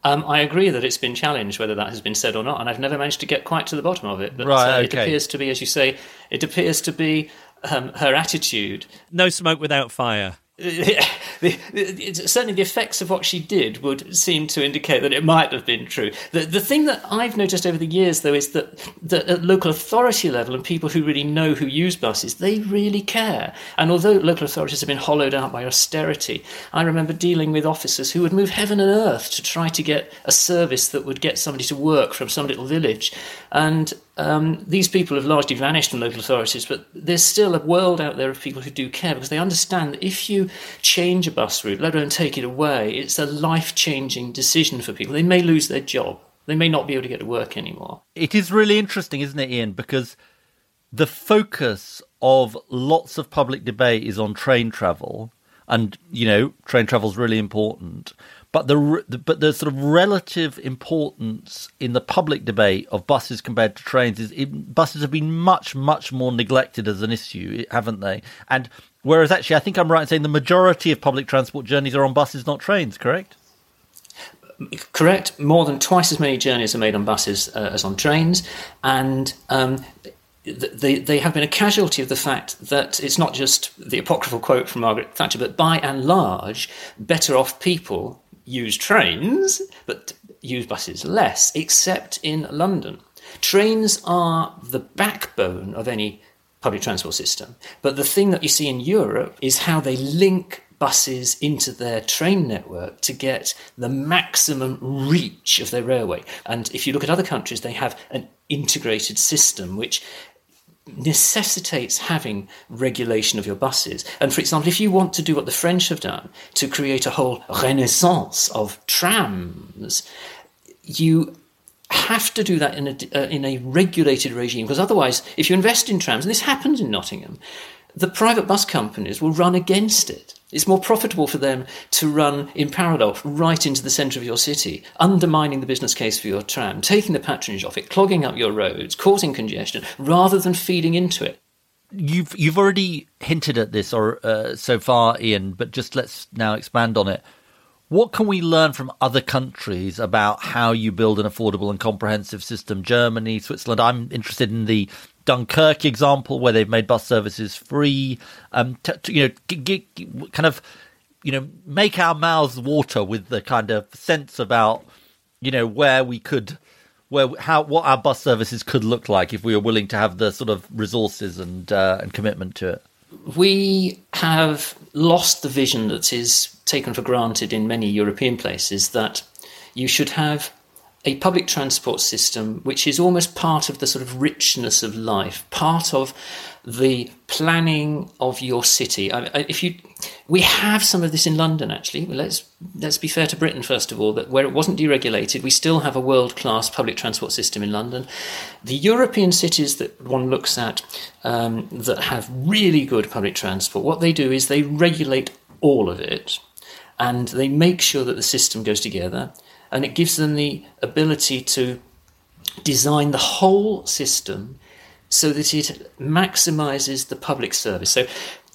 Um, I agree that it's been challenged whether that has been said or not, and I've never managed to get quite to the bottom of it. But right, uh, okay. it appears to be, as you say, it appears to be um, her attitude. No smoke without fire. The, <laughs> the, certainly the effects of what she did would seem to indicate that it might have been true. The, the thing that I've noticed over the years, though, is that, that at local authority level and people who really know who use buses, they really care. And although local authorities have been hollowed out by austerity, I remember dealing with officers who would move heaven and earth to try to get a service that would get somebody to work from some little village. And um, these people have largely vanished from local authorities, but there's still a world out there of people who do care because they understand that if you change a bus route, let alone take it away, it's a life changing decision for people. They may lose their job, they may not be able to get to work anymore. It is really interesting, isn't it, Ian? Because the focus of lots of public debate is on train travel, and you know, train travel is really important but the, the, but the sort of relative importance in the public debate of buses compared to trains is it, buses have been much much more neglected as an issue, haven't they? And whereas actually, I think I'm right in saying the majority of public transport journeys are on buses, not trains. Correct? Correct. More than twice as many journeys are made on buses uh, as on trains, and um, they, they have been a casualty of the fact that it's not just the apocryphal quote from Margaret Thatcher, but by and large, better off people use trains, but use buses less, except in London. Trains are the backbone of any public transport system. But the thing that you see in Europe is how they link buses into their train network to get the maximum reach of their railway. And if you look at other countries, they have an integrated system which necessitates having regulation of your buses. And for example, if you want to do what the French have done to create a whole renaissance of trams, you have to do that in a, uh, in a regulated regime because otherwise, if you invest in trams, and this happens in Nottingham, the private bus companies will run against it. It's more profitable for them to run in parallel right into the centre of your city, undermining the business case for your tram, taking the patronage off it, clogging up your roads, causing congestion, rather than feeding into it. You've you've already hinted at this or uh, so far, Ian, but just let's now expand on it. What can we learn from other countries about how you build an affordable and comprehensive system? Germany, Switzerland. I'm interested in the Dunkirk example where they've made bus services free. Um, you know, g- g- kind of, you know, make our mouths water with the kind of sense about, you know, where we could, where how what our bus services could look like if we were willing to have the sort of resources and uh, and commitment to it. We have lost the vision that is taken for granted in many European places that you should have a public transport system which is almost part of the sort of richness of life, part of the planning of your city. I, I, if you, we have some of this in London actually. Let's let's be fair to Britain first of all. That where it wasn't deregulated, we still have a world class public transport system in London. The European cities that one looks at um, that have really good public transport, what they do is they regulate all of it, and they make sure that the system goes together and it gives them the ability to design the whole system so that it maximizes the public service. So,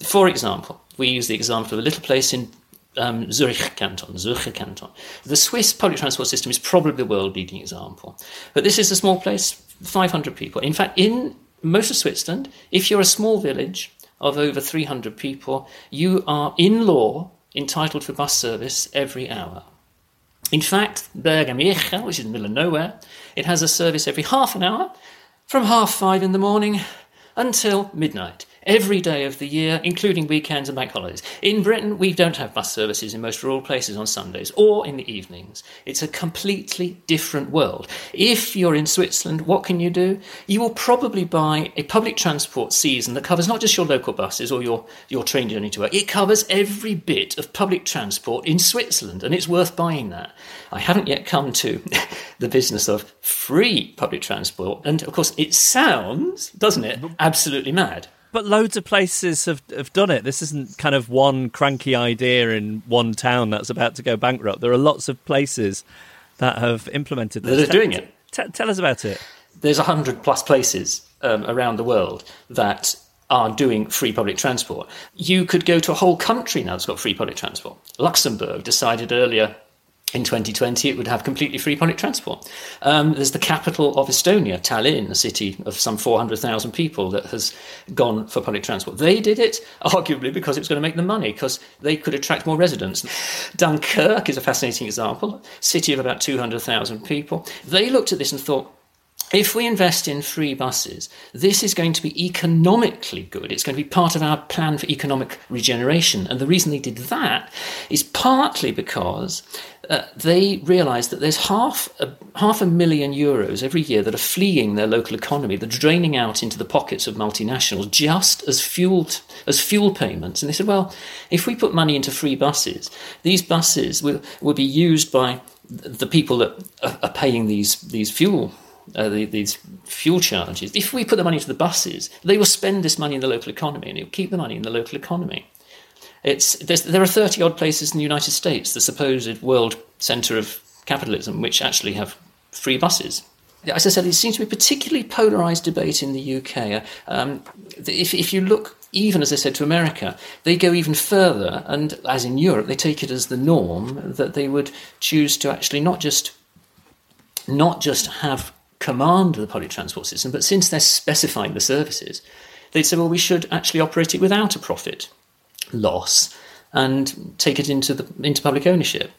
for example, we use the example of a little place in um, Zurich Canton, Zurich Canton. The Swiss public transport system is probably the world leading example. But this is a small place, 500 people. In fact, in most of Switzerland, if you're a small village of over 300 people, you are in law entitled for bus service every hour. In fact, Bergamiecha, which is in the middle of nowhere, it has a service every half an hour from half five in the morning until midnight every day of the year, including weekends and bank holidays. In Britain, we don't have bus services in most rural places on Sundays or in the evenings. It's a completely different world. If you're in Switzerland, what can you do? You will probably buy a public transport season that covers not just your local buses or your, your train journey to work, it covers every bit of public transport in Switzerland, and it's worth buying that. I haven't yet come to <laughs> the business of free public transport, and of course, it sounds, doesn't it, absolutely mad. But loads of places have, have done it. This isn't kind of one cranky idea in one town that's about to go bankrupt. There are lots of places that have implemented this. That are doing it. T- tell us about it. There's a hundred plus places um, around the world that are doing free public transport. You could go to a whole country now that's got free public transport. Luxembourg decided earlier in 2020 it would have completely free public transport. Um, there's the capital of Estonia, Tallinn, a city of some 400,000 people that has gone for public transport. They did it arguably because it was going to make them money because they could attract more residents. Dunkirk is a fascinating example, city of about 200,000 people. They looked at this and thought, if we invest in free buses, this is going to be economically good. It's going to be part of our plan for economic regeneration. And the reason they did that is partly because uh, they realised that there's half a, half a million euros every year that are fleeing their local economy, that are draining out into the pockets of multinationals just as fuel as fuel payments. And they said, well, if we put money into free buses, these buses will, will be used by the people that are, paying these these fuel uh, the, these fuel charges, if we put the money into the buses, they will spend this money in the local economy and it will keep the money in the local economy. It's, there are 30 odd places in the United States, the supposed world centre of capitalism, which actually have free buses. As I said, it seems to be a particularly polarised debate in the UK. Um, if, if you look, even as I said, to America, they go even further, and as in Europe, they take it as the norm that they would choose to actually not just not just have command the public transport system, but since they're specifying the services, they'd say, well, we should actually operate it without a profit loss and take it into the into public ownership.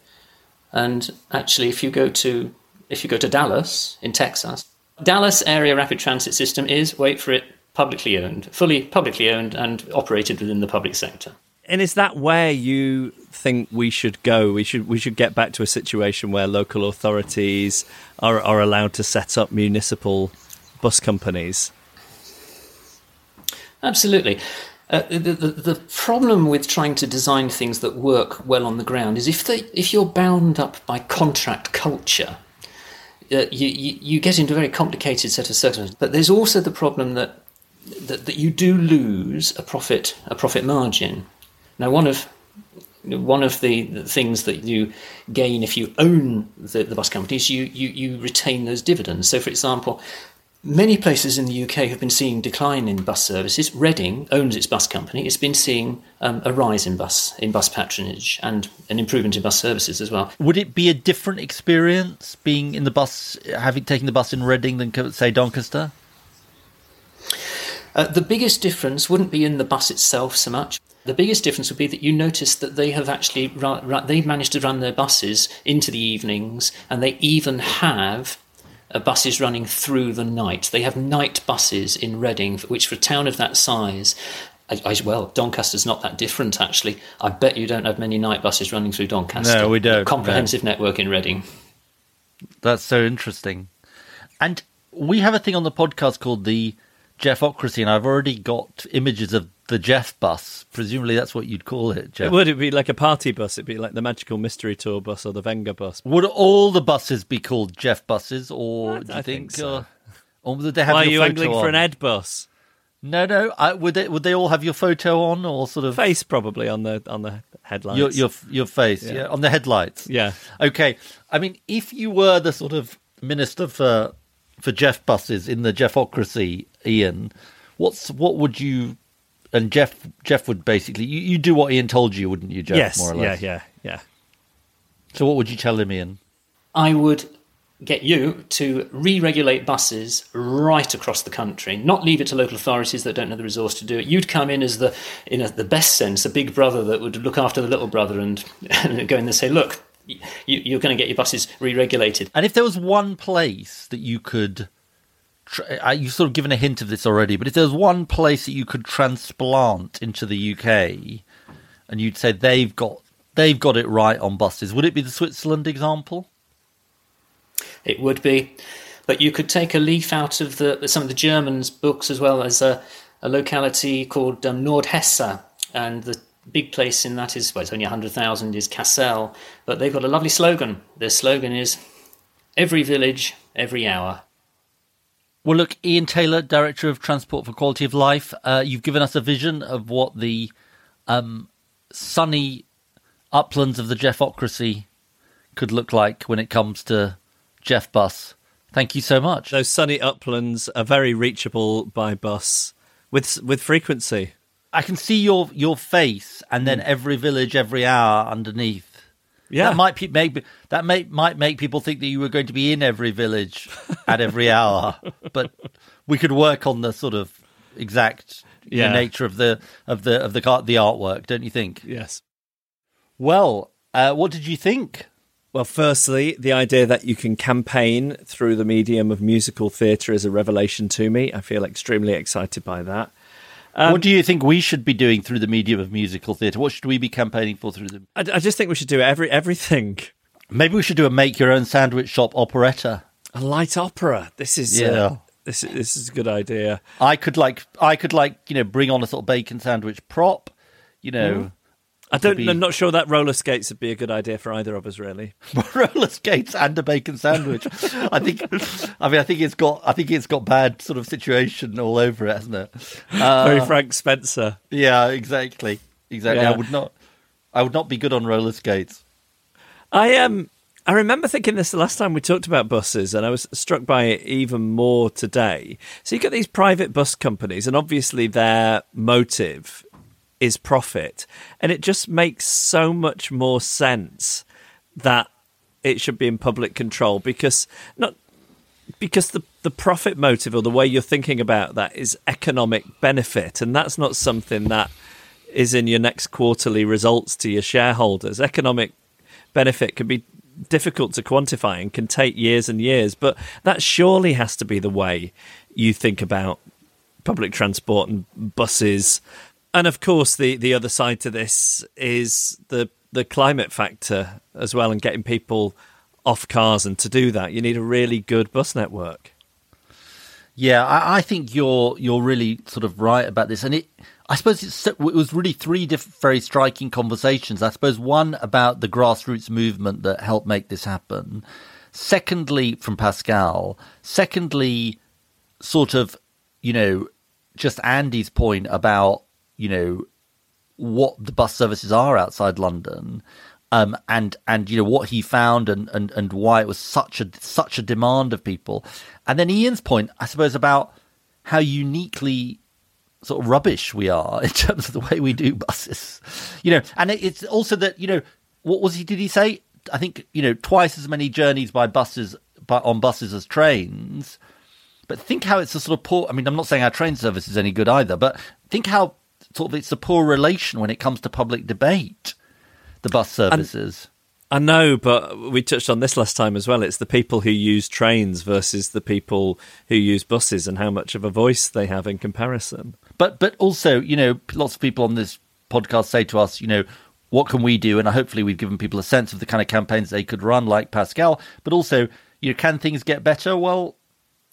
And actually, if you go to if you go to Dallas in Texas, Dallas Area Rapid Transit System is wait for it publicly owned, fully publicly owned, and operated within the public sector. And is that where you think we should go? We should we should get back to a situation where local authorities are are allowed to set up municipal bus companies. Absolutely. Uh, the, the, the problem with trying to design things that work well on the ground is if they, if you're bound up by contract culture, uh, you, you, you get into a very complicated set of circumstances. But there's also the problem that, that that you do lose a profit a profit margin. Now, one of one of the, the things that you gain if you own the, the bus companies, you, you you retain those dividends. So, for example, Many places in the UK have been seeing decline in bus services. Reading owns its bus company. It's been seeing um, a rise in bus in bus patronage and an improvement in bus services as well. Would it be a different experience being in the bus, having taken the bus in Reading than say Doncaster? Uh, the biggest difference wouldn't be in the bus itself so much. The biggest difference would be that you notice that they have actually run, run, they've managed to run their buses into the evenings, and they even have uh, buses running through the night. They have night buses in Reading, which for a town of that size, well, Doncaster's not that different actually. I bet you don't have many night buses running through Doncaster. No, we don't. comprehensive no. network in Reading. That's so interesting. And we have a thing on the podcast called the Geoffocracy, and I've already got images of the Geoff bus. Presumably, that's what you'd call it, Geoff. Would it be like a party bus? It'd be like the Magical Mystery Tour bus or the Venga bus. Would all the buses be called Geoff buses, or I, do you I think? think so. uh, or would they have Why are you angling on? for an Ed bus? No, no. I, would they? Would they all have your photo on, or sort of Face probably on the on the headlights. your your your face? Yeah. Yeah, on the headlights. yeah. Okay. I mean, if you were the sort of minister for for Geoff buses in the Geoffocracy, Ian, what's what would you and Geoff Geoff would basically you, you do what Ian told you, wouldn't you, Geoff? yes, more or less. yeah, yeah, yeah. So what would you tell him, Ian? I would get you to re-regulate buses right across the country, not leave it to local authorities that don't know the resource to do it. You'd come in as the, in a, the best sense, a big brother that would look after the little brother and, <laughs> and go in and say, look, you, you're going to get your buses re-regulated. And if there was one place that you could, tr- you've sort of given a hint of this already, but if there's one place that you could transplant into the UK, and you'd say they've got they've got it right on buses, would it be the Switzerland example? It would be, but you could take a leaf out of the some of the Germans' books as well as a, a locality called um, Nordhesse, and the big place in that is well, it's only hundred thousand is Kassel, but they've got a lovely slogan. Their slogan is "Every village, every hour." Well, look, Ian Taylor, Director of Transport for Quality of Life, uh, you've given us a vision of what the um, sunny uplands of the Geoffocracy could look like when it comes to Geoff Bus. Thank you so much. Those sunny uplands are very reachable by bus with with frequency. I can see your your face, and then every village, every hour underneath. Yeah, that might pe- make that may, might make people think that you were going to be in every village at every hour, but we could work on the sort of exact you know, nature of the of the of the art- the artwork, don't you think? yes. Well, uh, what did you think? Well, firstly, the idea that you can campaign through the medium of musical theatre is a revelation to me. I feel extremely excited by that. Um, what do you think we should be doing through the medium of musical theatre? What should we be campaigning for through the? I, I just think we should do every everything. Maybe we should do a make your own sandwich shop operetta. A light opera. This is Yeah. uh, this is this is a good idea. I could like I could like you know bring on a sort of bacon sandwich prop, you know. I don't. be- I'm not sure that roller skates would be a good idea for either of us, really. <laughs> roller skates and a bacon sandwich. I think. I mean, I think it's got. I think it's got bad sort of situation all over it, hasn't it? Uh, Very Frank Spencer. yeah, exactly, exactly. Yeah. I would not. I would not be good on roller skates. I um I remember thinking this the last time we talked about buses, and I was struck by it even more today. So you get these private bus companies, and obviously their motive is profit, and it just makes so much more sense that it should be in public control because not because the the profit motive or the way you're thinking about that is economic benefit, and that's not something that is in your next quarterly results to your shareholders. Economic benefit can be difficult to quantify and can take years and years, but that surely has to be the way you think about public transport and buses. And of course, the, the other side to this is the the climate factor as well, and getting people off cars. And to do that, you need a really good bus network. Yeah, I, I think you're you're really sort of right about this, and it. I suppose it was really three very striking conversations. I suppose one about the grassroots movement that helped make this happen. Secondly, from Pascale. Secondly, sort of, you know, just Andy's point about you know what the bus services are outside London, um, and and you know what he found and, and and why it was such a such a demand of people, and then Ian's point, I suppose, about how uniquely sort of rubbish we are <laughs> in terms of the way we do buses, you know, and it, it's also that you know what was he did he say? I think you know twice as many journeys by buses by, on buses as trains. But think how it's a sort of poor. I mean, I'm not saying our train service is any good either, but think how sort of it's a poor relation when it comes to public debate. The bus services. I know, but we touched on this last time as well. It's the people who use trains versus the people who use buses and how much of a voice they have in comparison. But but also, you know, lots of people on this podcast say to us, you know, what can we do? And hopefully, we've given people a sense of the kind of campaigns they could run, like Pascale. But also, you know, can things get better? Well,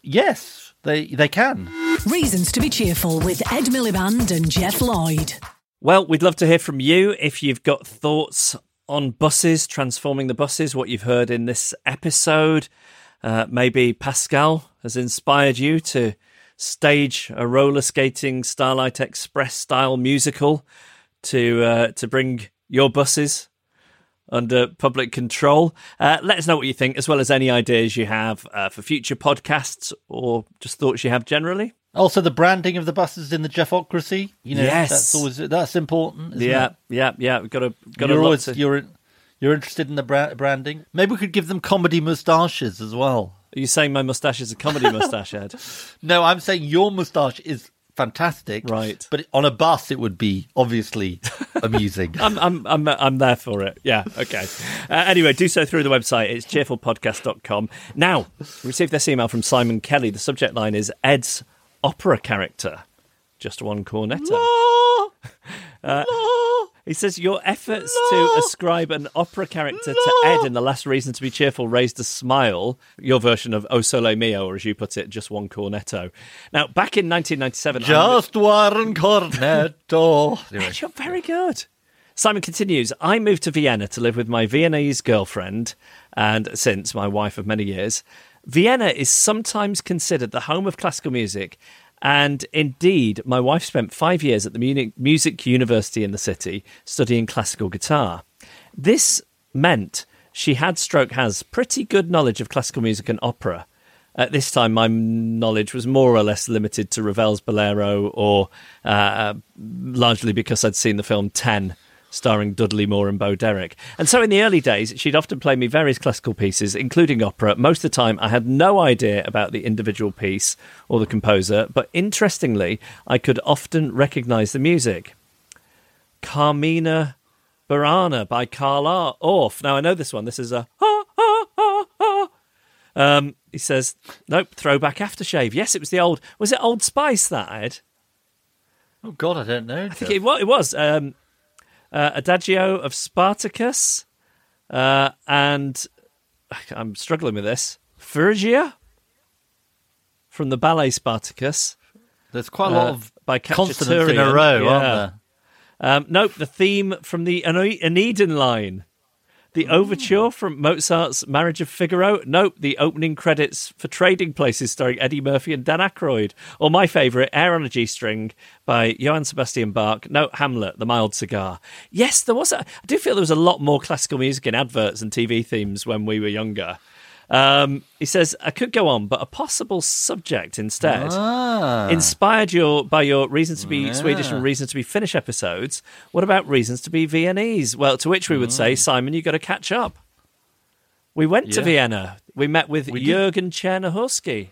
yes, they they can. Reasons to be cheerful with Ed Miliband and Geoff Lloyd. Well, we'd love to hear from you if you've got thoughts on buses, transforming the buses, what you've heard in this episode. Uh, maybe Pascale has inspired you to stage a roller skating Starlight Express style musical to uh, to bring your buses under public control. Uh, let us know what you think, as well as any ideas you have uh, for future podcasts or just thoughts you have generally. Also, the branding of the buses in the Geoffocracy. You know, Yes. that's always that's important. Isn't yeah, it? yeah, yeah. We've got to got you're to always you're you're interested in the bra- branding. Maybe we could give them comedy moustaches as well. Are you saying my moustache is a comedy moustache, Ed? <laughs> No, I'm saying your moustache is fantastic. Right. But on a bus, it would be obviously <laughs> amusing. I'm, I'm, I'm, I'm there for it. Yeah, okay. Uh, anyway, do so through the website. It's cheerfulpodcast.com. Now, received this email from Simon Kelly. The subject line is Ed's opera character. Just one cornetto. <laughs> Uh, he says your efforts to ascribe an opera character to Ed in the last reason to be cheerful raised a smile. Your version of O Sole Mio, or as you put it, just one cornetto. Now, back in 1997, I- Just one cornetto. <laughs> Anyway. Ed, you're very good. Simon continues I moved to Vienna to live with my Viennese girlfriend, and since my wife of many years. Vienna is sometimes considered the home of classical music, and indeed, my wife spent five years at the Munich Music University in the city studying classical guitar. This meant she had stroke has pretty good knowledge of classical music and opera. At this time, my knowledge was more or less limited to Ravel's Bolero, or uh, largely because I'd seen the film Ten, starring Dudley Moore and Bo Derek. And so, in the early days, she'd often play me various classical pieces, including opera. Most of the time, I had no idea about the individual piece or the composer, but interestingly, I could often recognise the music. Carmina Burana by Carl Orff. Now, I know this one. This is a. Um, he says, nope, throwback aftershave. Yes, it was the old. Was it Old Spice that Ed? Oh God, I don't know. I think it, it was. Um, uh, Adagio of Spartacus, uh, and I'm struggling with this. Phrygia from the ballet Spartacus. There's quite a lot uh, of by consonants in a row, Yeah. aren't there? Um, nope, the theme from the Onedin Line. The overture mm. from Mozart's Marriage of Figaro. Nope, the opening credits for Trading Places starring Eddie Murphy and Dan Aykroyd. Or my favourite, Air on a G String by Johann Sebastian Bach. No, Hamlet, The Mild Cigar. Yes, there was. A, I do feel there was a lot more classical music in adverts and TV themes when we were younger. Um, he says, I could go on, but a possible subject instead. Ah. Inspired your by your reasons to be Swedish and reasons to be Finnish episodes. What about reasons to be Viennese? Well, to which we would say, Simon, you got to catch up. We went to Vienna. We met with We. Jürgen Czernohorszky.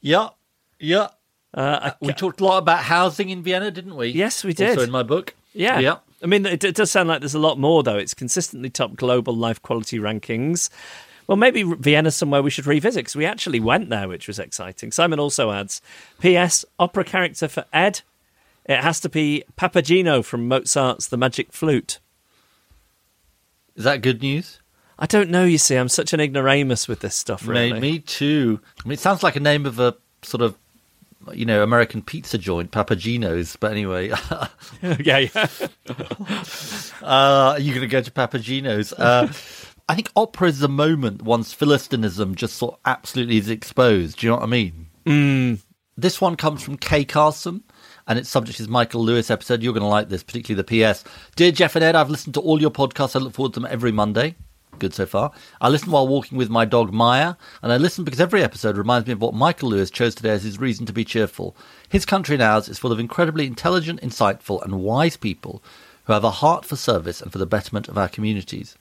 Yeah, yeah. Uh, I We talked a lot about housing in Vienna, didn't we? Yes, we did. Also in my book. yeah, Yeah. I mean, it, it does sound like there's a lot more, though. It's consistently top global life quality rankings. Well, maybe Vienna's somewhere we should revisit because we actually went there, which was exciting. Simon also adds, P.S. Opera character for Ed. It has to be Papageno from Mozart's The Magic Flute. Is that good news? I don't know, you see. I'm such an ignoramus with this stuff, really. Me, me too. I mean, it sounds like a name of a sort of, you know, American pizza joint, Papa Gino's. But anyway, <laughs> <laughs> yeah, yeah. uh, are you going to go to Papa Gino's? Uh, <laughs> I think opera is the moment once Philistinism just sort of absolutely is exposed. Do you know what I mean? Mm. This one comes from Kay Carson. And its subject is Michael Lewis episode. You're going to like this, particularly the PS. Dear Geoff and Ed, I've listened to all your podcasts. I look forward to them every Monday. Good so far. I listen while walking with my dog Maya, and I listen because every episode reminds me of what Michael Lewis chose today as his reason to be cheerful. His country and ours is full of incredibly intelligent, insightful, and wise people who have a heart for service and for the betterment of our communities.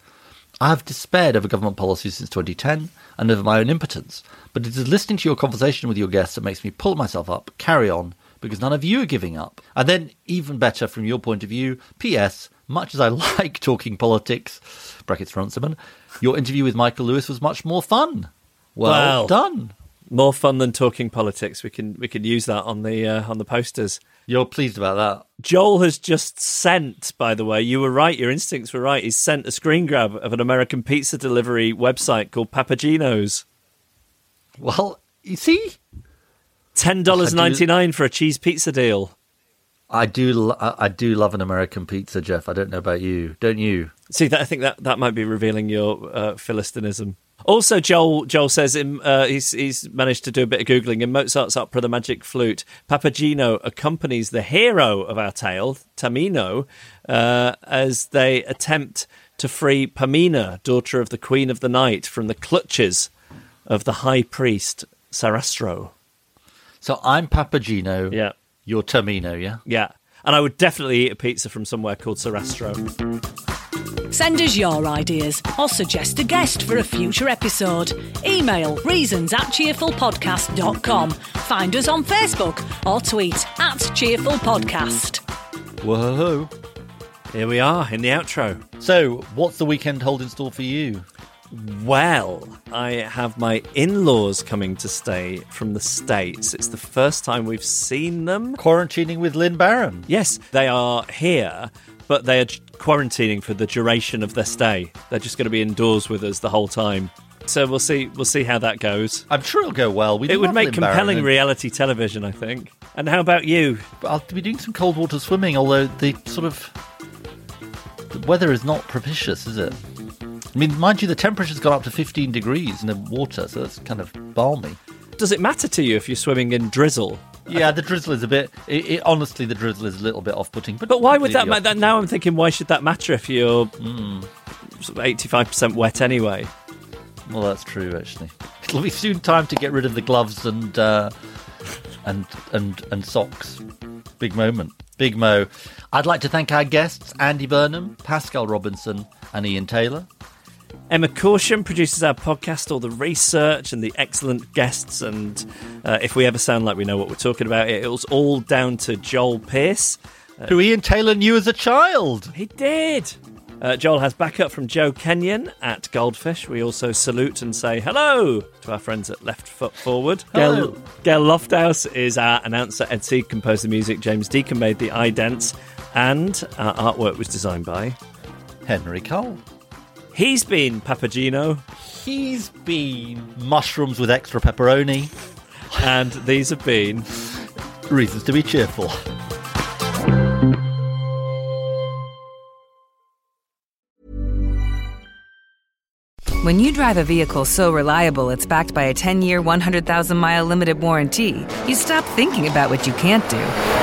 I have despaired over government policy since 2010 and over my own impotence, but it is listening to your conversation with your guests that makes me pull myself up, carry on, because none of you are giving up. And then, even better from your point of view, P.S. Much as I <laughs> like talking politics, brackets Runciman, your interview with Michael Lewis was much more fun. Well Well. done. More fun than talking politics. We can we can use that on the uh, on the posters. You're pleased about that. Joel has just sent, by the way, you were right, your instincts were right. He's sent a screen grab of an American pizza delivery website called Papa Gino's. Well, you see, Ten dollars ninety nine for a cheese pizza deal. I do, I I do love an American pizza, Geoff. I don't know about you, don't you? See, that, I think that, that might be revealing your uh, philistinism. Also, Joel Joel says in, uh, he's he's managed to do a bit of googling in Mozart's opera *The Magic Flute*. Papageno accompanies the hero of our tale, Tamino, uh, as they attempt to free Pamina, daughter of the Queen of the Night, from the clutches of the High Priest Sarastro. So I'm Papageno. Yeah. You're Tamino, yeah? Yeah. And I would definitely eat a pizza from somewhere called Sarastro. Send us your ideas or suggest a guest for a future episode. Email reasons at cheerfulpodcast.com. Find us on Facebook or tweet at cheerfulpodcast. Whoa. Here we are in the outro. So, what's the weekend hold in store for you? Well, I have my in laws coming to stay from the States. It's the first time we've seen them. Quarantining with Lynn Barron. Yes, they are here, but they are quarantining for the duration of their stay. They're just going to be indoors with us the whole time. So we'll see. We'll see how that goes. I'm sure it'll go well. We it would make compelling reality television, I think. And how about you? I'll be doing some cold water swimming, although the sort of the weather is not propitious, is it? I mean, mind you, the temperature's gone up to 15 degrees in the water, so that's kind of balmy. Does it matter to you if you're swimming in drizzle? Yeah, the drizzle is a bit. It, it, honestly, the drizzle is a little bit off-putting. But But why would that matter? Now I'm thinking, why should that matter if you're sort of 85% wet anyway? Well, that's true. Actually, it'll be soon time to get rid of the gloves and uh, and and and socks. Big moment, Big Mo. I'd like to thank our guests: Andy Burnham, Pascale Robinson, and Ian Taylor. Emma Caution produces our podcast, all the research and the excellent guests. And uh, if we ever sound like we know what we're talking about, it was all down to Joel Pierce. who Ian Taylor knew as a child. He did. Uh, Joel has backup from Joe Kenyon at Goldfish. We also salute and say hello to our friends at Left Foot Forward. Hello. Gail, Gail Lofthouse is our announcer. Ed Seed composed the music. James Deacon made the idents. And our artwork was designed by. Henry Cole. He's been Papageno. He's been mushrooms with extra pepperoni. And these have been. Reasons to be cheerful. When you drive a vehicle so reliable it's backed by a 10 year, 100,000 mile limited warranty, you stop thinking about what you can't do